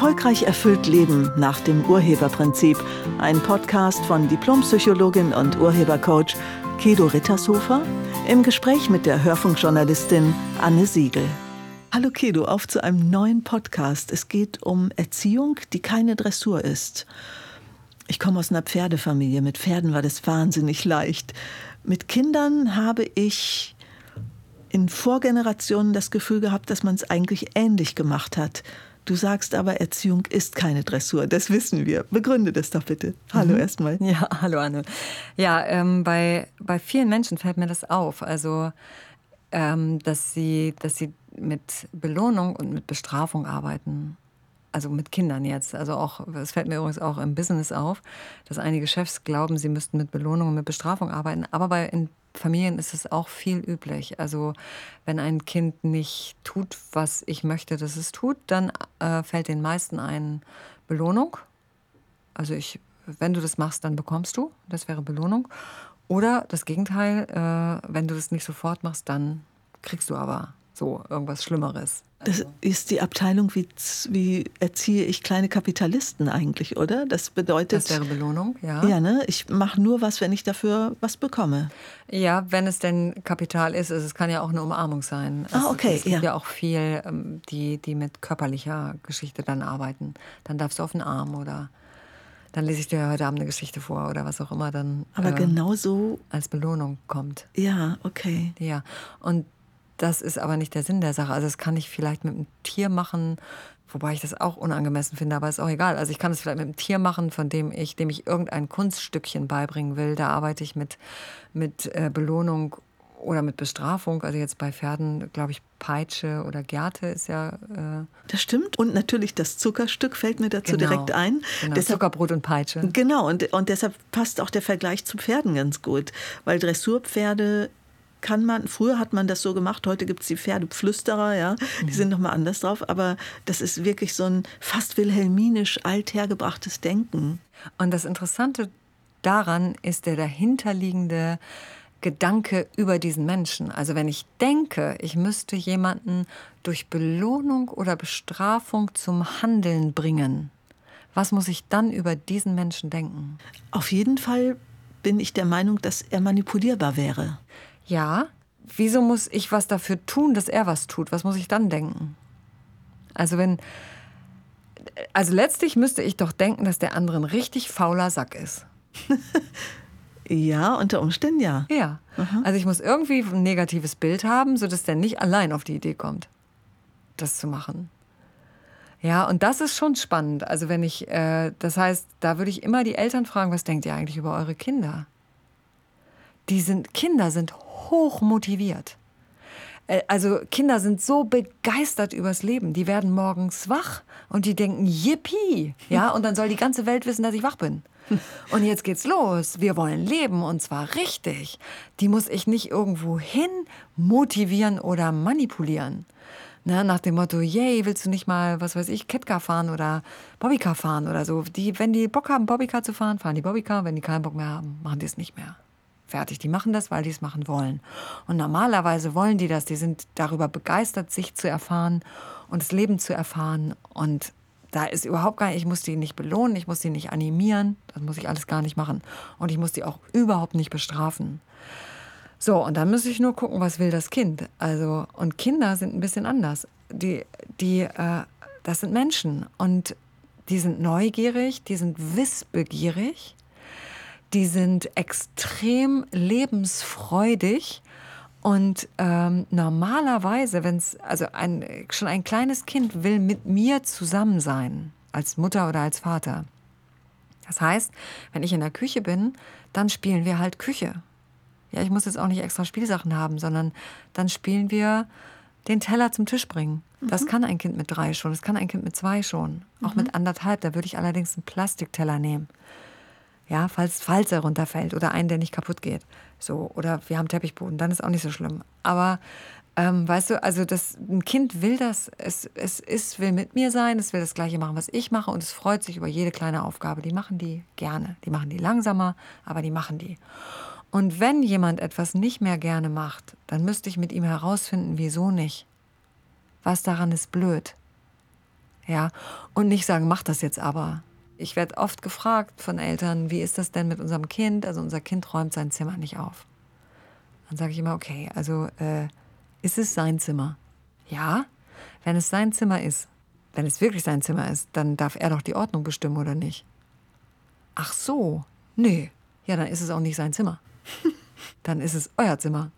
Erfolgreich erfüllt Leben nach dem Urheberprinzip. Ein Podcast von Diplompsychologin und Urhebercoach Kedo Rittershofer im Gespräch mit der Hörfunkjournalistin Anne Siegel. Hallo Kedo, auf zu einem neuen Podcast. Es geht um Erziehung, die keine Dressur ist. Ich komme aus einer Pferdefamilie. Mit Pferden war das wahnsinnig leicht. Mit Kindern habe ich in Vorgenerationen das Gefühl gehabt, dass man es eigentlich ähnlich gemacht hat. Du sagst aber, Erziehung ist keine Dressur. Das wissen wir. Begründe das doch bitte. Hallo mhm. erstmal. Ja, hallo Anne. Ja, ähm, bei, bei vielen Menschen fällt mir das auf. Also, ähm, dass, sie, dass sie mit Belohnung und mit Bestrafung arbeiten. Also mit Kindern jetzt. Also auch, es fällt mir übrigens auch im Business auf, dass einige Chefs glauben, sie müssten mit Belohnung und mit Bestrafung arbeiten. Aber bei, in Familien ist es auch viel üblich. Also wenn ein Kind nicht tut, was ich möchte, dass es tut, dann äh, fällt den meisten ein Belohnung. Also ich, wenn du das machst, dann bekommst du. Das wäre Belohnung. Oder das Gegenteil, äh, wenn du das nicht sofort machst, dann kriegst du aber so irgendwas Schlimmeres. Das also. ist die Abteilung, wie, wie erziehe ich kleine Kapitalisten eigentlich, oder? Das bedeutet. Das wäre Belohnung, ja. Ja, ne? Ich mache nur was, wenn ich dafür was bekomme. Ja, wenn es denn Kapital ist. Es kann ja auch eine Umarmung sein. Ah, okay. Es gibt ja, ja auch viel, ähm, die, die mit körperlicher Geschichte dann arbeiten. Dann darfst du auf den Arm oder dann lese ich dir heute Abend eine Geschichte vor oder was auch immer dann. Aber äh, genau so. Als Belohnung kommt. Ja, okay. Ja. Und das ist aber nicht der Sinn der Sache. Also das kann ich vielleicht mit einem Tier machen, wobei ich das auch unangemessen finde, aber ist auch egal. Also ich kann es vielleicht mit einem Tier machen, von dem ich, dem ich irgendein Kunststückchen beibringen will. Da arbeite ich mit, mit äh, Belohnung oder mit Bestrafung. Also jetzt bei Pferden, glaube ich, Peitsche oder Gerte ist ja. Äh das stimmt. Und natürlich das Zuckerstück fällt mir dazu genau, direkt ein. Genau, deshalb, Zuckerbrot und Peitsche. Genau, und, und deshalb passt auch der Vergleich zu Pferden ganz gut. Weil Dressurpferde kann man, früher hat man das so gemacht, heute gibt es die Pferdepflüsterer, ja, die mhm. sind nochmal anders drauf, aber das ist wirklich so ein fast wilhelminisch althergebrachtes Denken. Und das Interessante daran ist der dahinterliegende Gedanke über diesen Menschen. Also wenn ich denke, ich müsste jemanden durch Belohnung oder Bestrafung zum Handeln bringen, was muss ich dann über diesen Menschen denken? Auf jeden Fall bin ich der Meinung, dass er manipulierbar wäre. Ja, wieso muss ich was dafür tun, dass er was tut? Was muss ich dann denken? Also wenn, also letztlich müsste ich doch denken, dass der andere ein richtig fauler Sack ist. ja, unter Umständen ja. Ja. Mhm. Also ich muss irgendwie ein negatives Bild haben, sodass der nicht allein auf die Idee kommt, das zu machen. Ja, und das ist schon spannend. Also wenn ich, äh, das heißt, da würde ich immer die Eltern fragen, was denkt ihr eigentlich über eure Kinder? Die sind, Kinder sind hoch motiviert. Äh, also Kinder sind so begeistert übers Leben. Die werden morgens wach und die denken, yippie, ja, und dann soll die ganze Welt wissen, dass ich wach bin. Und jetzt geht's los. Wir wollen leben und zwar richtig. Die muss ich nicht irgendwo hin motivieren oder manipulieren. Ne, nach dem Motto, yay, willst du nicht mal, was weiß ich, Catcar fahren oder Bobbycar fahren oder so. Die, wenn die Bock haben, Bobbycar zu fahren, fahren die Bobbycar. Wenn die keinen Bock mehr haben, machen die es nicht mehr. Fertig. Die machen das, weil die es machen wollen. Und normalerweise wollen die das. Die sind darüber begeistert, sich zu erfahren und das Leben zu erfahren. Und da ist überhaupt gar nicht, ich muss die nicht belohnen, ich muss die nicht animieren. Das muss ich alles gar nicht machen. Und ich muss die auch überhaupt nicht bestrafen. So, und dann muss ich nur gucken, was will das Kind. Also, und Kinder sind ein bisschen anders. Die, die, äh, das sind Menschen und die sind neugierig, die sind wissbegierig die sind extrem lebensfreudig. Und ähm, normalerweise, wenn es, also ein, schon ein kleines Kind will mit mir zusammen sein, als Mutter oder als Vater. Das heißt, wenn ich in der Küche bin, dann spielen wir halt Küche. Ja, ich muss jetzt auch nicht extra Spielsachen haben, sondern dann spielen wir den Teller zum Tisch bringen. Das mhm. kann ein Kind mit drei schon, das kann ein Kind mit zwei schon. Auch mhm. mit anderthalb, da würde ich allerdings einen Plastikteller nehmen ja, falls, falls er runterfällt oder einen, der nicht kaputt geht. So, oder wir haben Teppichboden, dann ist auch nicht so schlimm. Aber ähm, weißt du, also das, ein Kind will das, es, es, es will mit mir sein, es will das Gleiche machen, was ich mache und es freut sich über jede kleine Aufgabe. Die machen die gerne. Die machen die langsamer, aber die machen die. Und wenn jemand etwas nicht mehr gerne macht, dann müsste ich mit ihm herausfinden, wieso nicht. Was daran ist blöd. Ja, und nicht sagen, mach das jetzt aber. Ich werde oft gefragt von Eltern, wie ist das denn mit unserem Kind? Also unser Kind räumt sein Zimmer nicht auf. Dann sage ich immer, okay, also äh, ist es sein Zimmer? Ja, wenn es sein Zimmer ist, wenn es wirklich sein Zimmer ist, dann darf er doch die Ordnung bestimmen, oder nicht? Ach so, nee. Ja, dann ist es auch nicht sein Zimmer. dann ist es euer Zimmer.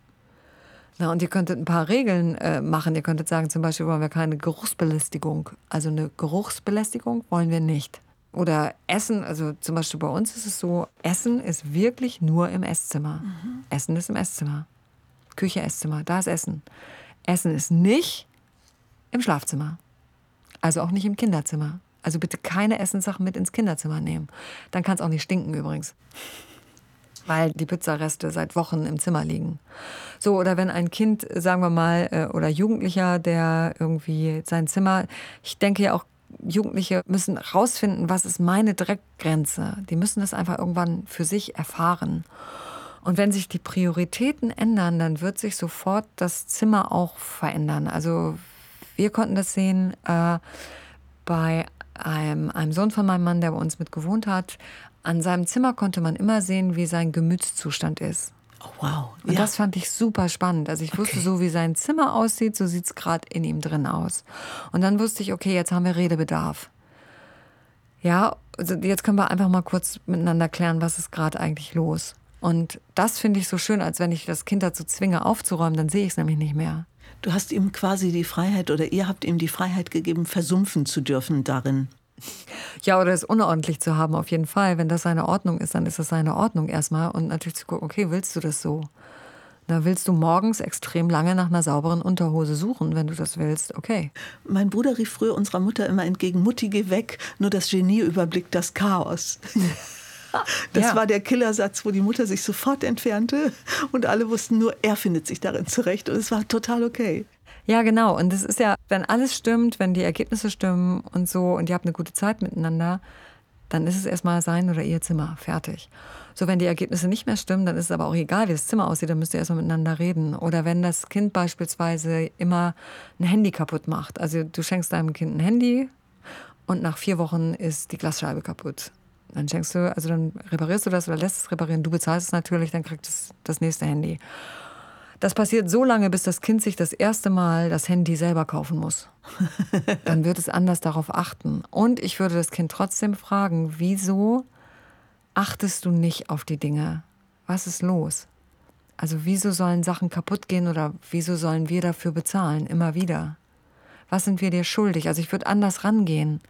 Na, und ihr könntet ein paar Regeln äh, machen. Ihr könntet sagen, zum Beispiel wollen wir keine Geruchsbelästigung. Also eine Geruchsbelästigung wollen wir nicht. Oder Essen, also zum Beispiel bei uns ist es so, Essen ist wirklich nur im Esszimmer. Mhm. Essen ist im Esszimmer. Küche, Esszimmer, da ist Essen. Essen ist nicht im Schlafzimmer. Also auch nicht im Kinderzimmer. Also bitte keine Essenssachen mit ins Kinderzimmer nehmen. Dann kann es auch nicht stinken übrigens weil die Pizzareste seit Wochen im Zimmer liegen. So, oder wenn ein Kind, sagen wir mal, äh, oder Jugendlicher, der irgendwie sein Zimmer, ich denke ja auch, Jugendliche müssen rausfinden, was ist meine Dreckgrenze. Die müssen das einfach irgendwann für sich erfahren. Und wenn sich die Prioritäten ändern, dann wird sich sofort das Zimmer auch verändern. Also wir konnten das sehen äh, bei einem, einem Sohn von meinem Mann, der bei uns mit gewohnt hat. An seinem Zimmer konnte man immer sehen, wie sein Gemütszustand ist. Oh, wow. Und ja. das fand ich super spannend. Also ich okay. wusste, so wie sein Zimmer aussieht, so sieht es gerade in ihm drin aus. Und dann wusste ich, okay, jetzt haben wir Redebedarf. Ja, also jetzt können wir einfach mal kurz miteinander klären, was ist gerade eigentlich los. Und das finde ich so schön, als wenn ich das Kind dazu zwinge, aufzuräumen, dann sehe ich es nämlich nicht mehr. Du hast ihm quasi die Freiheit oder ihr habt ihm die Freiheit gegeben, versumpfen zu dürfen darin. Ja, oder es unordentlich zu haben, auf jeden Fall. Wenn das seine Ordnung ist, dann ist das seine Ordnung erstmal. Und natürlich zu gucken, okay, willst du das so? Da willst du morgens extrem lange nach einer sauberen Unterhose suchen, wenn du das willst, okay. Mein Bruder rief früher unserer Mutter immer entgegen, Mutti, geh weg, nur das Genie überblickt das Chaos. Das ja. war der Killersatz, wo die Mutter sich sofort entfernte und alle wussten nur, er findet sich darin zurecht und es war total okay. Ja, genau. Und es ist ja, wenn alles stimmt, wenn die Ergebnisse stimmen und so und ihr habt eine gute Zeit miteinander, dann ist es erstmal sein oder ihr Zimmer. Fertig. So, wenn die Ergebnisse nicht mehr stimmen, dann ist es aber auch egal, wie das Zimmer aussieht, dann müsst ihr erstmal miteinander reden. Oder wenn das Kind beispielsweise immer ein Handy kaputt macht. Also du schenkst deinem Kind ein Handy und nach vier Wochen ist die Glasscheibe kaputt. Dann schenkst du, also dann reparierst du das oder lässt es reparieren. Du bezahlst es natürlich, dann kriegt es das nächste Handy. Das passiert so lange, bis das Kind sich das erste Mal das Handy selber kaufen muss. Dann wird es anders darauf achten. Und ich würde das Kind trotzdem fragen, wieso achtest du nicht auf die Dinge? Was ist los? Also wieso sollen Sachen kaputt gehen oder wieso sollen wir dafür bezahlen, immer wieder? Was sind wir dir schuldig? Also ich würde anders rangehen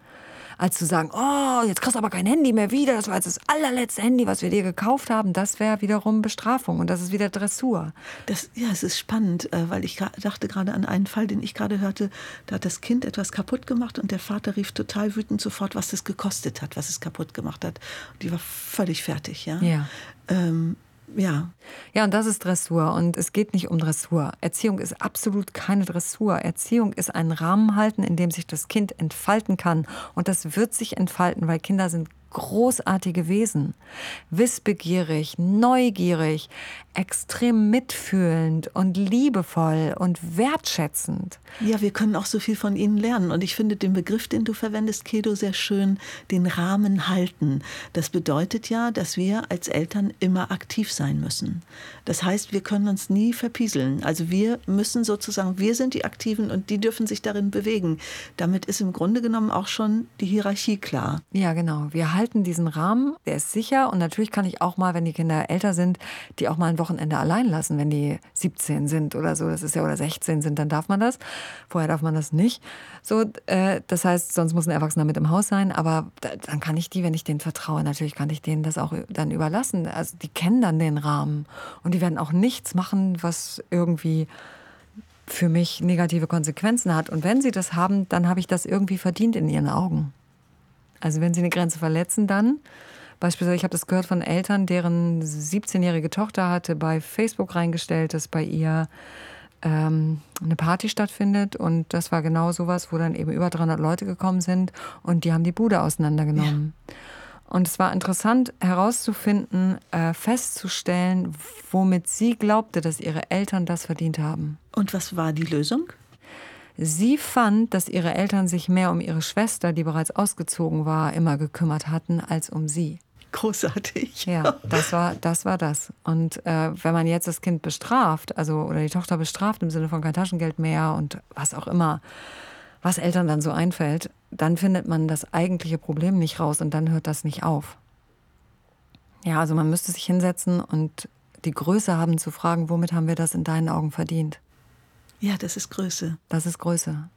als zu sagen, oh, jetzt kriegst du aber kein Handy mehr wieder, das war jetzt das allerletzte Handy, was wir dir gekauft haben, das wäre wiederum Bestrafung und das ist wieder Dressur. Das, ja, es ist spannend, äh, weil ich dachte gerade an einen Fall, den ich gerade hörte, da hat das Kind etwas kaputt gemacht und der Vater rief total wütend sofort, was es gekostet hat, was es kaputt gemacht hat. Die war völlig fertig, ja. ja. Ähm, ja. Ja, und das ist Dressur. Und es geht nicht um Dressur. Erziehung ist absolut keine Dressur. Erziehung ist ein Rahmen halten, in dem sich das Kind entfalten kann. Und das wird sich entfalten, weil Kinder sind großartige Wesen. Wissbegierig, neugierig, extrem mitfühlend und liebevoll und wertschätzend. Ja, wir können auch so viel von ihnen lernen. Und ich finde den Begriff, den du verwendest, Kedo, sehr schön, den Rahmen halten. Das bedeutet ja, dass wir als Eltern immer aktiv sein müssen. Das heißt, wir können uns nie verpieseln. Also wir müssen sozusagen, wir sind die Aktiven und die dürfen sich darin bewegen. Damit ist im Grunde genommen auch schon die Hierarchie klar. Ja, genau. Wir halten diesen Rahmen, der ist sicher. Und natürlich kann ich auch mal, wenn die Kinder älter sind, die auch mal ein Wochenende allein lassen, wenn die 17 sind oder so. Das ist ja oder 16 sind, dann darf man das. Vorher darf man das nicht. So, äh, das heißt, sonst muss ein Erwachsener mit im Haus sein. Aber da, dann kann ich die, wenn ich denen vertraue, natürlich kann ich denen das auch dann überlassen. Also die kennen dann den Rahmen und die werden auch nichts machen, was irgendwie für mich negative Konsequenzen hat. Und wenn sie das haben, dann habe ich das irgendwie verdient in ihren Augen. Also wenn sie eine Grenze verletzen, dann Beispielsweise, ich habe das gehört von Eltern, deren 17-jährige Tochter hatte bei Facebook reingestellt, dass bei ihr ähm, eine Party stattfindet. Und das war genau sowas, wo dann eben über 300 Leute gekommen sind und die haben die Bude auseinandergenommen. Ja. Und es war interessant herauszufinden, äh, festzustellen, womit sie glaubte, dass ihre Eltern das verdient haben. Und was war die Lösung? Sie fand, dass ihre Eltern sich mehr um ihre Schwester, die bereits ausgezogen war, immer gekümmert hatten, als um sie. Großartig. Ja, das war das. War das. Und äh, wenn man jetzt das Kind bestraft, also oder die Tochter bestraft im Sinne von kein Taschengeld mehr und was auch immer, was Eltern dann so einfällt, dann findet man das eigentliche Problem nicht raus und dann hört das nicht auf. Ja, also man müsste sich hinsetzen und die Größe haben zu fragen, womit haben wir das in deinen Augen verdient? Ja, das ist Größe. Das ist Größe.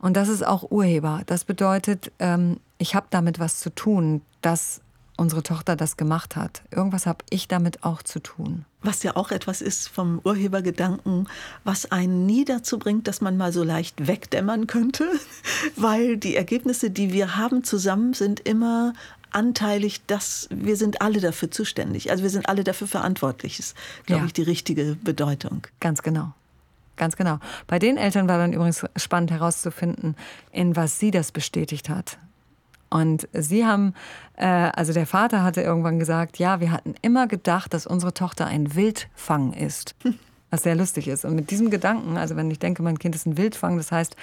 Und das ist auch Urheber. Das bedeutet, ähm, ich habe damit was zu tun, dass unsere Tochter das gemacht hat. Irgendwas habe ich damit auch zu tun. Was ja auch etwas ist vom Urhebergedanken, was einen nie dazu bringt, dass man mal so leicht wegdämmern könnte, weil die Ergebnisse, die wir haben zusammen, sind immer anteilig, dass wir sind alle dafür zuständig. Also wir sind alle dafür verantwortlich. Ist, glaube ja. ich, die richtige Bedeutung. Ganz genau. Ganz genau. Bei den Eltern war dann übrigens spannend herauszufinden, in was sie das bestätigt hat. Und sie haben, äh, also der Vater hatte irgendwann gesagt, ja, wir hatten immer gedacht, dass unsere Tochter ein Wildfang ist. Was sehr lustig ist. Und mit diesem Gedanken, also wenn ich denke, mein Kind ist ein Wildfang, das heißt,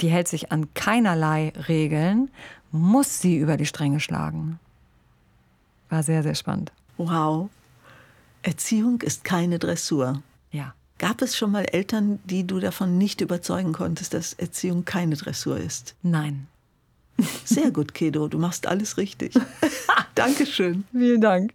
die hält sich an keinerlei Regeln, muss sie über die Stränge schlagen. War sehr, sehr spannend. Wow. Erziehung ist keine Dressur. Ja. Gab es schon mal Eltern, die du davon nicht überzeugen konntest, dass Erziehung keine Dressur ist? Nein. Sehr gut, Kedo, du machst alles richtig. Dankeschön. Vielen Dank.